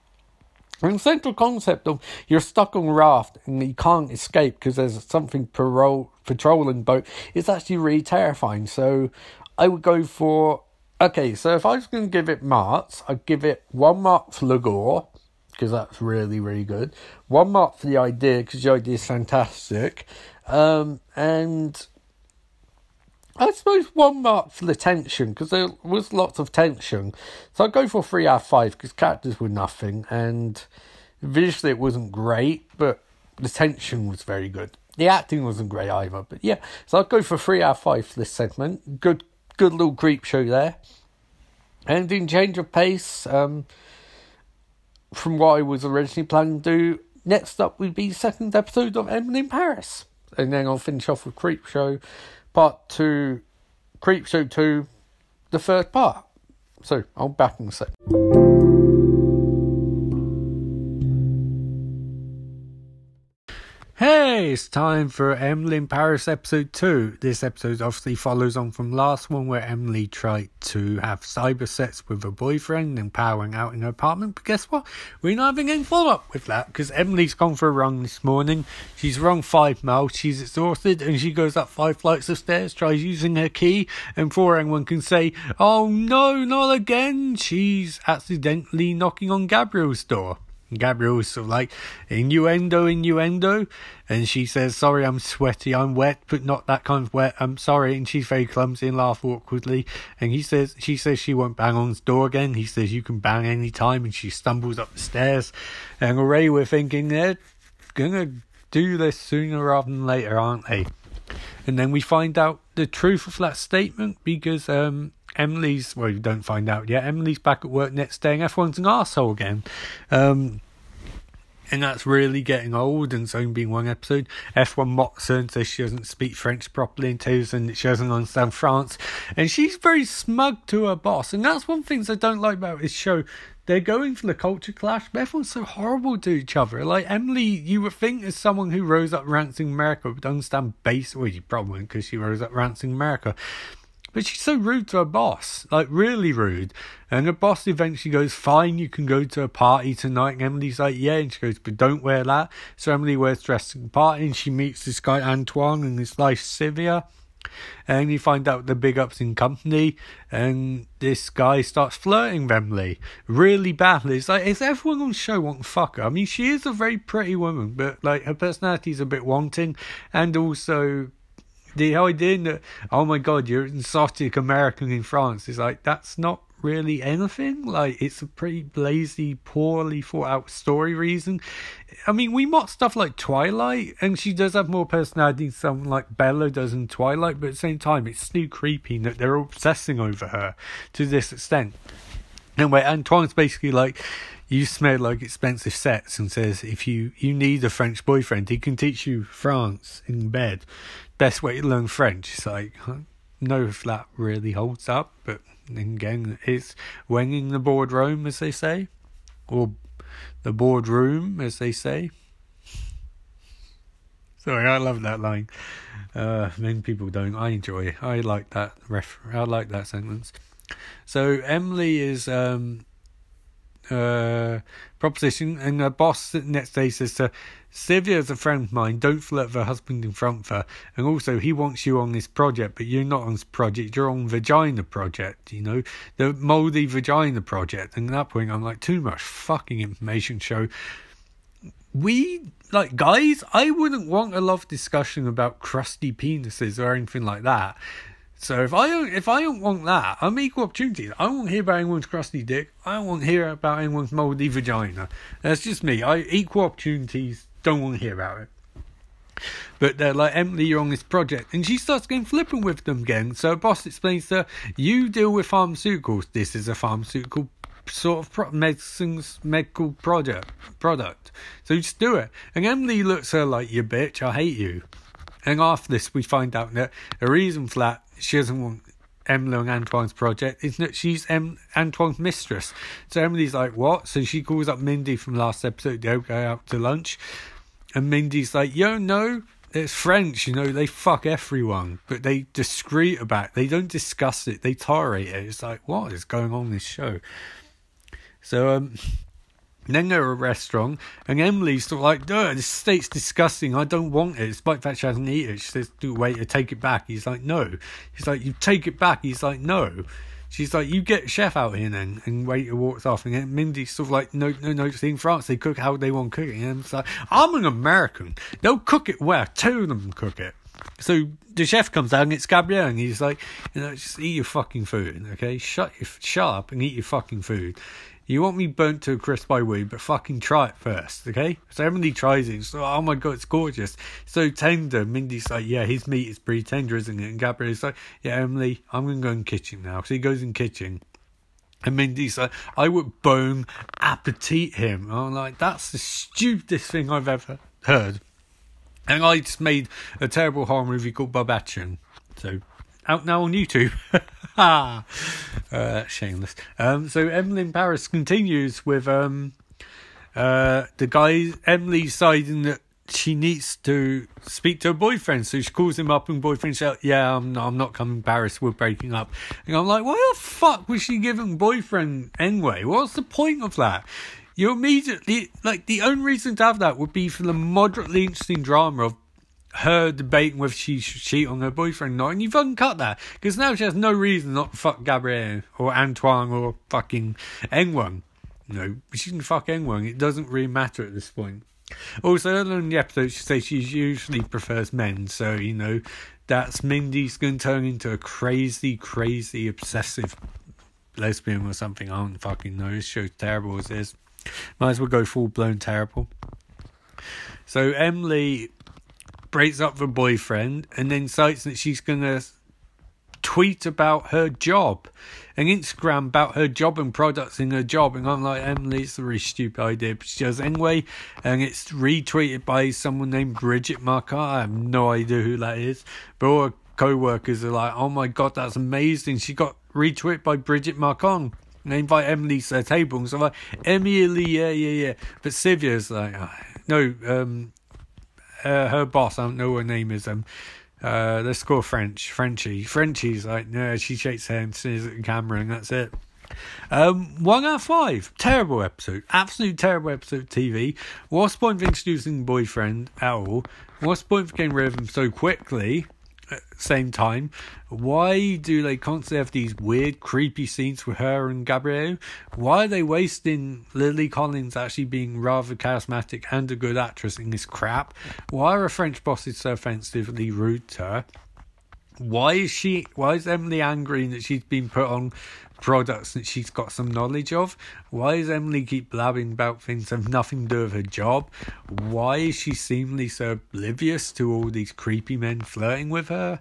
And the central concept of you're stuck on raft and you can't escape because there's something parole, patrolling boat is actually really terrifying. So I would go for okay. So if I was going to give it marks, I'd give it one mark for Lagore because that's really really good. One mark for the idea because the idea is fantastic, um, and I suppose one mark for the tension because there was lots of tension. So I'd go for three out of five because characters were nothing and visually it wasn't great, but the tension was very good. The acting wasn't great either, but yeah. So I'd go for three out of five for this segment. Good, good little creep show there. And in change of pace, um, from what I was originally planning to do, next up would be second episode of Emily in Paris, and then I'll finish off with Creepshow part two, Creepshow 2, the third part. So I'll back in a sec. It's time for Emily in Paris episode 2. This episode obviously follows on from last one where Emily tried to have cyber sex with her boyfriend and powering out in her apartment. But guess what? We're not having any follow up with that because Emily's gone for a run this morning. She's run five miles, she's exhausted, and she goes up five flights of stairs, tries using her key, and before anyone can say, Oh no, not again, she's accidentally knocking on Gabriel's door. Gabriel was sort of like innuendo, innuendo, and she says, "Sorry, I'm sweaty, I'm wet, but not that kind of wet. I'm sorry." And she's very clumsy and laughs awkwardly. And he says, she says she won't bang on his door again. He says you can bang any time, and she stumbles up the stairs. And already we're thinking they're gonna do this sooner rather than later, aren't they? And then we find out the truth of that statement because um, Emily's, well, you don't find out yet. Emily's back at work next day and everyone's an asshole again. Um, and that's really getting old and it's only been one episode. F1 mocks her and says she doesn't speak French properly and tells her that she doesn't understand France. And she's very smug to her boss. And that's one thing I don't like about this show. They're going for the culture clash, but everyone's so horrible to each other. Like Emily, you would think as someone who rose up ranting America would understand base. Well, you probably because she rose up ranting America. But she's so rude to her boss, like really rude. And her boss eventually goes, Fine, you can go to a party tonight. And Emily's like, Yeah. And she goes, But don't wear that. So Emily wears dress to the party and she meets this guy, Antoine, and his wife, Sylvia. And you find out the big ups in company, and this guy starts flirting with Emily really badly. It's like, is everyone on show want to fuck her? I mean, she is a very pretty woman, but like her personality is a bit wanting, and also [LAUGHS] the idea that oh my god you're exotic American in France is like that's not really anything. Like it's a pretty lazy, poorly thought out story reason. I mean, we mock stuff like Twilight, and she does have more personality than someone like Bella does in Twilight, but at the same time, it's still creepy that they're obsessing over her to this extent. Anyway, Antoine's basically like, you smell like expensive sets and says if you you need a French boyfriend, he can teach you France in bed best way to learn French. It's like, I know if that really holds up, but again, it's winging the boardroom, as they say, or the boardroom, as they say. Sorry, I love that line. Uh, many people don't. I enjoy it. I like that ref. I like that sentence. So Emily is um, uh, proposition, and the boss next day says to Sylvia is a friend of mine. Don't flirt with her husband in front of her. And also, he wants you on this project, but you're not on this project. You're on Vagina Project, you know, the Moldy Vagina Project. And at that point, I'm like, too much fucking information show. we like guys, I wouldn't want a love discussion about crusty penises or anything like that. So if I don't if I don't want that, I'm equal opportunities. I don't hear about anyone's crusty dick. I want hear about anyone's moldy vagina. That's just me. I equal opportunities. Don't want to hear about it. But they're like, Emily, you're on this project. And she starts getting flippant with them again. So her boss explains to her, you deal with pharmaceuticals. This is a pharmaceutical sort of pro- medicines, medical product. product. So just do it. And Emily looks at her like, you bitch, I hate you. And after this, we find out that the reason for that, she doesn't want Emily and Antoine's project is that she's em- Antoine's mistress. So Emily's like, what? So she calls up Mindy from last episode. They go out to lunch. And Mindy's like, yo, no, it's French, you know, they fuck everyone, but they discreet about it. They don't discuss it, they tolerate it. It's like, what is going on in this show? So, um, then they're a restaurant, and Emily's like, this steak's disgusting. I don't want it. Despite the fact she hasn't eaten it, she says, do waiter, take it back. He's like, no. He's like, you take it back. He's like, no. She's like, you get chef out here then, and waiter walks off, and then Mindy's sort of like, no, no, no. See, in France they cook how they want cooking, and it's like, I'm an American. They'll cook it where two of them cook it. So the chef comes out and it's Gabriel, and he's like, you know, just eat your fucking food, okay? Shut your, shut up and eat your fucking food. You want me burnt to a crisp by wood, but fucking try it first, okay? So Emily tries it. So, oh my god, it's gorgeous. So tender. Mindy's like, yeah, his meat is pretty tender, isn't it? And Gabriel's like, yeah, Emily, I'm to go in kitchen now. So he goes in kitchen. And Mindy's like, I would bone appetit him. I'm like, that's the stupidest thing I've ever heard. And I just made a terrible horror movie called Action. So out now on YouTube. [LAUGHS] uh, shameless. Um, so Emily Paris continues with um, uh, the guy, Emily deciding that she needs to speak to her boyfriend. So she calls him up and boyfriend says, yeah, I'm, I'm not coming Paris. We're breaking up. And I'm like, why the fuck was she giving boyfriend anyway? What's the point of that? You immediately, like, the only reason to have that would be for the moderately interesting drama of her debating whether she should cheat on her boyfriend or not, and you fucking cut that because now she has no reason not to fuck Gabriel or Antoine or fucking anyone. No, she can fuck anyone. It doesn't really matter at this point. Also, earlier in the episode, she says she usually prefers men, so you know that's Mindy's going to turn into a crazy, crazy, obsessive lesbian or something. I don't fucking know. This show's terrible as is. Might as well go full blown terrible. So Emily breaks up with her boyfriend and then cites that she's going to tweet about her job and Instagram about her job and products in her job. And I'm like, Emily, it's a really stupid idea. But she does anyway. And it's retweeted by someone named Bridget Marcotte. I have no idea who that is. But all her co workers are like, oh my God, that's amazing. She got retweeted by Bridget Marcotte. And they invite Emily to their table. And so I'm like, Emily, yeah, yeah, yeah. But Sylvia's like, oh, no, um, uh, her boss, I don't know her name is. Um, uh, let's call French, Frenchie. Frenchie's like, no, she shakes hands, says at the camera, and that's it. Um, one out of five. Terrible episode. Absolute terrible episode of TV. What's the point of introducing boyfriend at all? What's the point of getting rid of him so quickly? At the same time, why do they constantly have these weird, creepy scenes with her and Gabriel? Why are they wasting Lily Collins actually being rather charismatic and a good actress in this crap? Why are French bosses so offensively rude to her? Why is she? Why is Emily angry that she's been put on products that she's got some knowledge of? Why does Emily keep blabbing about things that have nothing to do with her job? Why is she seemingly so oblivious to all these creepy men flirting with her?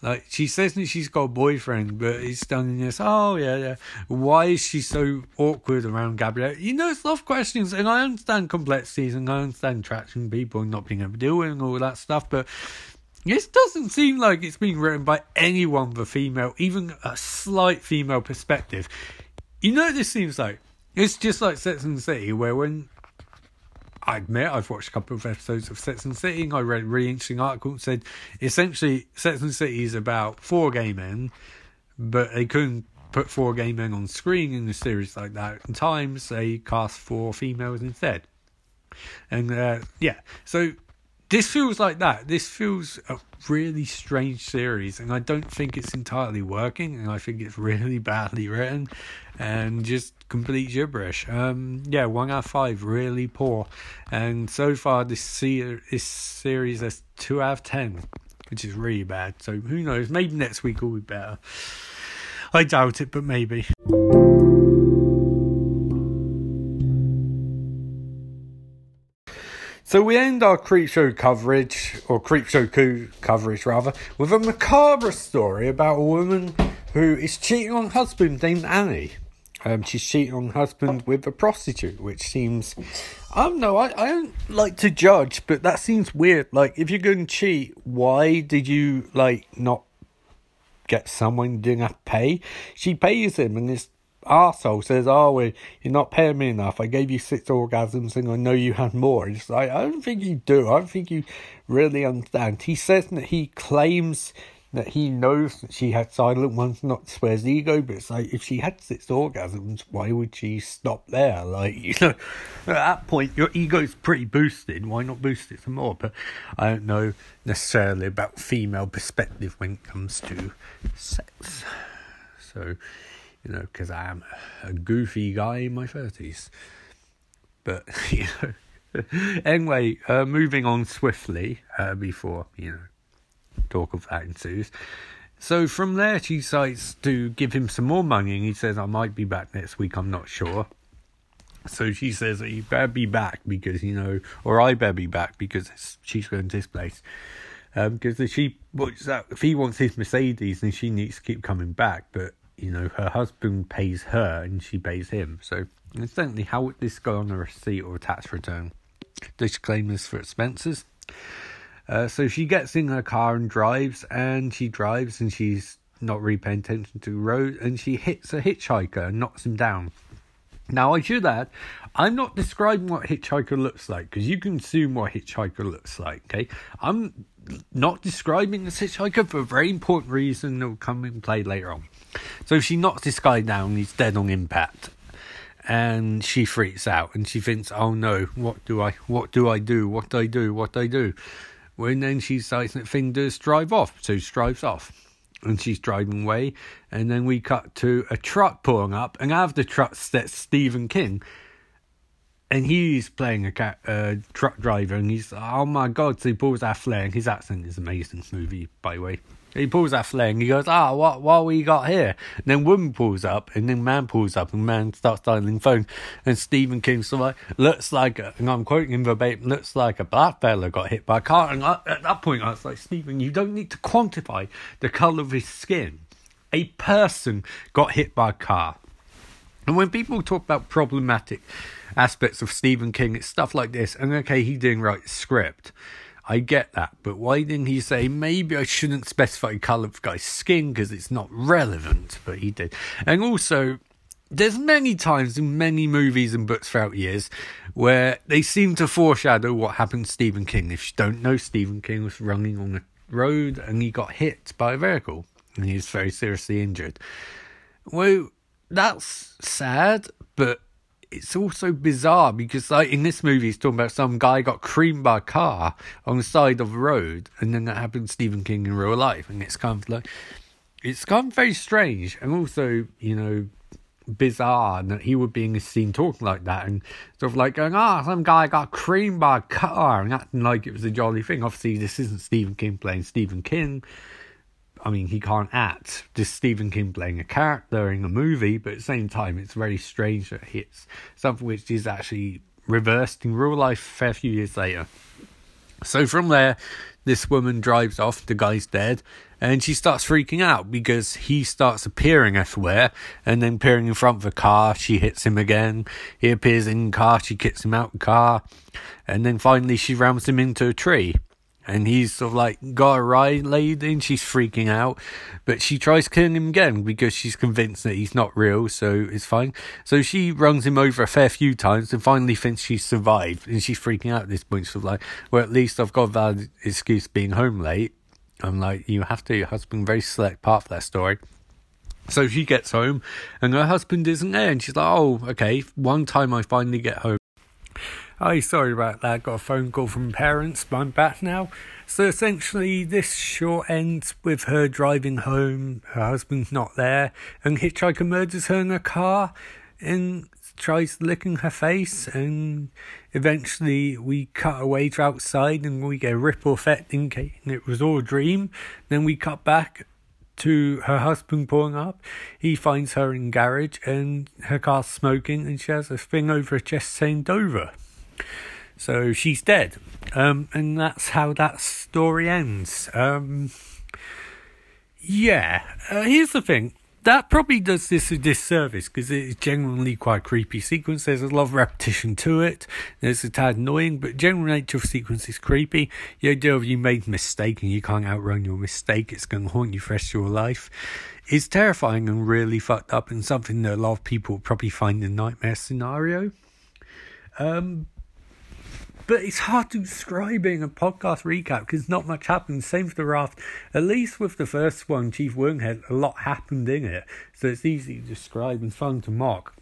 Like she says that she's got a boyfriend, but he's done this. Oh yeah, yeah. Why is she so awkward around Gabriel? You know, it's a lot of questions, and I understand complexities, and I understand attracting people and not being able to deal with and all that stuff. But this doesn't seem like it's being written by anyone with a female, even a slight female perspective. You know, this seems like it's just like Sex and City, where when I admit I've watched a couple of episodes of Sex and City, and I read a really interesting article that said essentially Sex and City is about four gay men, but they couldn't put four gay men on screen in a series like that. And times they cast four females instead. And uh, yeah, so this feels like that. This feels a really strange series, and I don't think it's entirely working. And I think it's really [LAUGHS] badly written, and just complete gibberish. Um, yeah, one out of five, really poor. And so far, this se- this series has two out of ten, which is really bad. So who knows? Maybe next week will be better. I doubt it, but maybe. So we end our Creepshow coverage, or Creepshow coup coverage rather, with a macabre story about a woman who is cheating on husband named Annie. Um, she's cheating on husband with a prostitute, which seems, I don't know, I, I don't like to judge, but that seems weird. Like, if you're going to cheat, why did you, like, not get someone doing a pay? She pays him, and it's arsehole says, Oh, well, you're not paying me enough. I gave you six orgasms and I know you had more. It's like, I don't think you do. I don't think you really understand. He says that he claims that he knows that she had silent ones, not to swear ego, but it's like, if she had six orgasms, why would she stop there? Like, [LAUGHS] you know, at that point, your ego's pretty boosted. Why not boost it some more? But I don't know necessarily about female perspective when it comes to sex. So, you know, because I am a goofy guy in my 30s. But, [LAUGHS] you know, anyway, uh, moving on swiftly uh, before, you know, talk of that ensues. So from there, she decides to give him some more money, and he says, I might be back next week, I'm not sure. So she says that you better be back because, you know, or I better be back because she's going to this place. Um, because if she, if he wants his Mercedes, then she needs to keep coming back. But you know, her husband pays her and she pays him. So, incidentally, how would this go on a receipt or a tax return? Disclaimers for expenses. Uh, so she gets in her car and drives, and she drives, and she's not really paying attention to the road, and she hits a hitchhiker and knocks him down. Now, I should add, I'm not describing what hitchhiker looks like because you can assume what hitchhiker looks like. Okay, I'm not describing the hitchhiker for a very important reason that will come in play later on. So she knocks this guy down, he's dead on impact. And she freaks out and she thinks, Oh no, what do I what do I do? What do I do? What do I do? When then she decides that thing does drive off. So she drives off. And she's driving away. And then we cut to a truck pulling up, and out of the truck steps Stephen King and he's playing a cat, uh, truck driver, and he's oh my god! So he pulls out flair. His accent is amazing. This movie, by the way. He pulls that flag he goes, ah, what, what we got here? And then woman pulls up, and then man pulls up, and man starts dialing phone. And Stephen King's like, looks like, and I'm quoting him verbatim, looks like a black fella got hit by a car. And I, at that point, I was like, Stephen, you don't need to quantify the colour of his skin. A person got hit by a car. And when people talk about problematic aspects of Stephen King, it's stuff like this. And okay, he didn't write a script. I get that, but why didn't he say maybe I shouldn't specify colour of guy's skin because it's not relevant? But he did. And also, there's many times in many movies and books throughout years where they seem to foreshadow what happened to Stephen King. If you don't know, Stephen King was running on a road and he got hit by a vehicle and he was very seriously injured. Well, that's sad, but it's also bizarre because like in this movie he's talking about some guy got creamed by a car on the side of the road and then that happened to Stephen King in real life and it's kind of like it's kind of very strange and also you know bizarre that he would be in a scene talking like that and sort of like going ah oh, some guy got creamed by a car and acting like it was a jolly thing. Obviously this isn't Stephen King playing Stephen King I mean, he can't act. Just Stephen King playing a character in a movie, but at the same time, it's very strange that it's something which is actually reversed in real life a fair few years later. So from there, this woman drives off, the guy's dead, and she starts freaking out because he starts appearing everywhere and then appearing in front of a car. She hits him again. He appears in the car, she kicks him out the car, and then finally she rams him into a tree and he's sort of like got a ride laid and She's freaking out, but she tries killing him again because she's convinced that he's not real, so it's fine. So she runs him over a fair few times and finally thinks she's survived, and she's freaking out at this point. Sort of like, well, at least I've got a valid excuse being home late. I'm like, you have to. Your husband very select part of that story. So she gets home, and her husband isn't there, and she's like, oh, okay. One time I finally get home Hi, sorry about that. Got a phone call from parents, but I'm back now. So essentially, this short ends with her driving home. Her husband's not there, and hitchhiker murders her in a car and tries licking her face. And eventually, we cut away to outside, and we get a ripple effect indicating it was all a dream. Then we cut back to her husband pulling up. He finds her in garage and her car's smoking and she has a thing over her chest saying Dover. So she's dead. Um, and that's how that story ends. Um, yeah, uh, here's the thing that probably does this a disservice because it's genuinely quite creepy sequence. There's a lot of repetition to it. There's a tad annoying, but general nature of sequence is creepy. The idea of you made a mistake and you can't outrun your mistake, it's going to haunt you for the rest of your life, is terrifying and really fucked up and something that a lot of people probably find a nightmare scenario. Um, but it's hard to describe in a podcast recap because not much happened. Same for the raft. At least with the first one, Chief Woodenhead, a lot happened in it, so it's easy to describe and fun to mock.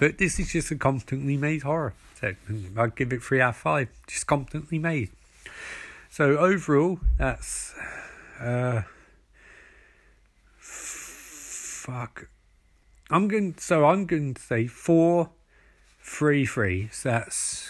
But this is just a competently made horror. So I'd give it three out of five. Just competently made. So overall, that's uh, fuck. I'm going. So I'm going to say four, three, three. So that's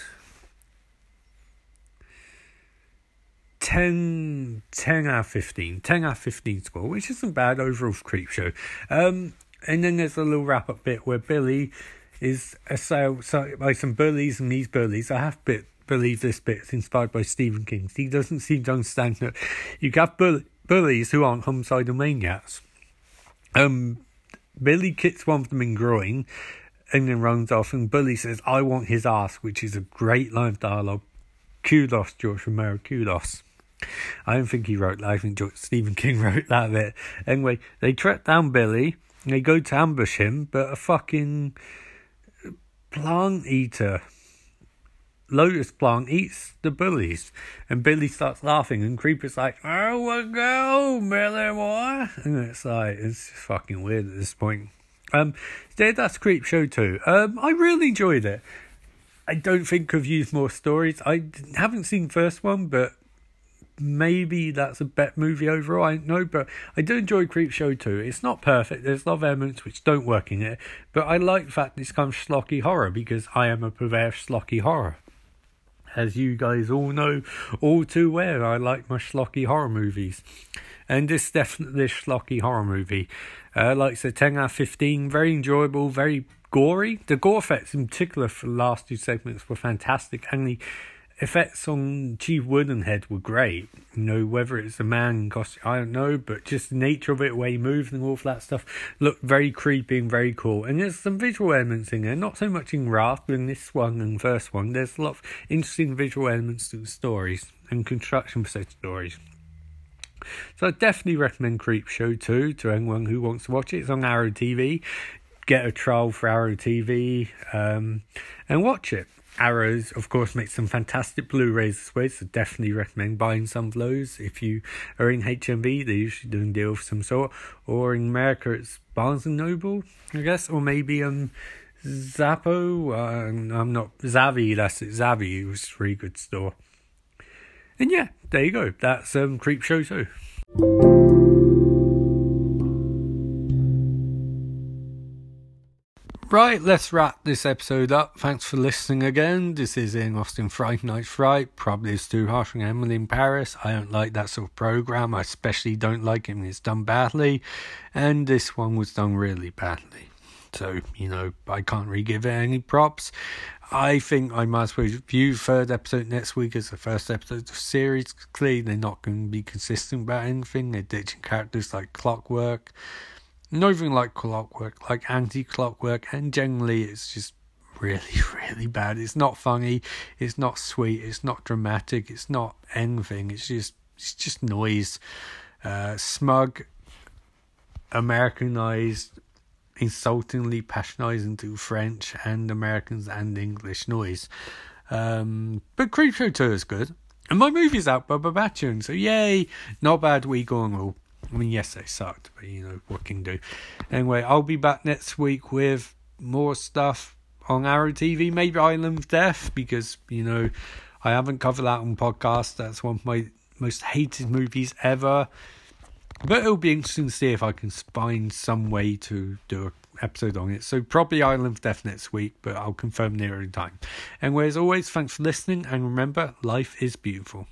10, 10 out of 15. 10 out of 15 score, which isn't bad overall for Creepshow. Um, and then there's a little wrap up bit where Billy is assailed by some bullies, and these bullies, I have bit believe this bit's inspired by Stephen King. He doesn't seem to understand that you have bull- bullies who aren't homicidal maniacs. Um, Billy kicks one of them in groin and then runs off, and Bully says, I want his ass, which is a great line of dialogue. Kudos, George Romero, kudos. I don't think he wrote that. I think Stephen King [LAUGHS] wrote that bit. Anyway, they track down Billy. They go to ambush him, but a fucking plant eater, lotus plant, eats the bullies. And Billy starts laughing, and Creeper's like, Oh, we go, Billy boy. And it's like, it's just fucking weird at this point. Um, yeah, that's Creepshow 2. Um, I really enjoyed it. I don't think I've used more stories. I haven't seen first one, but maybe that's a better movie overall. I don't know, but I do enjoy Creepshow 2. It's not perfect. There's a lot of elements which don't work in it, but I like the fact that it's kind of schlocky horror because I am a purveyor of schlocky horror. As you guys all know all too well, I like my schlocky horror movies. And this definitely this schlocky horror movie. Uh, like I said, 10 out of 15, very enjoyable, very gory. The gore effects in particular for the last two segments were fantastic, and the effects on Chief Woodenhead were great. You know, whether it's a man costume, I don't know, but just the nature of it, where he moves and all of that stuff, looked very creepy and very cool. And there's some visual elements in there, not so much in Raft, but in this one and first one, there's a lot of interesting visual elements to the stories and construction for such stories. So I definitely recommend Creepshow 2 to anyone who wants to watch it. It's on Arrow TV. Get a trial for Arrow TV um, and watch it. Arrows, of course, make some fantastic Blu-rays this way, so definitely recommend buying some of those. If you are in HMV, they're usually doing deals of some sort, or in America, it's Barnes and Noble, I guess, or maybe um Zappo. Uh, I'm not Zavvi. That's it. Zavvi was a really good store. And yeah, there you go. That's um Creepshow 2. Right, let's wrap this episode up. Thanks for listening again. This is Ian Austin Fright Night Fright. Probably is too harsh on Emily in Paris. I don't like that sort of program. I especially don't like it when it's done badly. And this one was done really badly. So, you know, I can't really give it any props. I think I might as well view third episode next week as the first episode of the series. Clearly, they're not going to be consistent about anything. They're ditching characters like Clockwork not even like clockwork, like anti clockwork, and generally it's just really, [LAUGHS] really bad. It's not funny, it's not sweet, it's not dramatic, it's not anything. It's just it's just noise. Uh, smug, Americanized, insultingly patronizing to French and Americans and English noise. Um, but Creepshow 2 is good. And my movie's out by Babachun, so yay! Not bad week on all. I mean, yes, they sucked, but you know what can do. Anyway, I'll be back next week with more stuff. on Arrow TV. Maybe Island of Death because you know I haven't covered that on podcast. That's one of my most hated movies ever. But it'll be interesting to see if I can find some way to do an episode on it. So probably Island of Death next week, but I'll confirm nearer in time. Anyway, as always, thanks for listening, and remember, life is beautiful.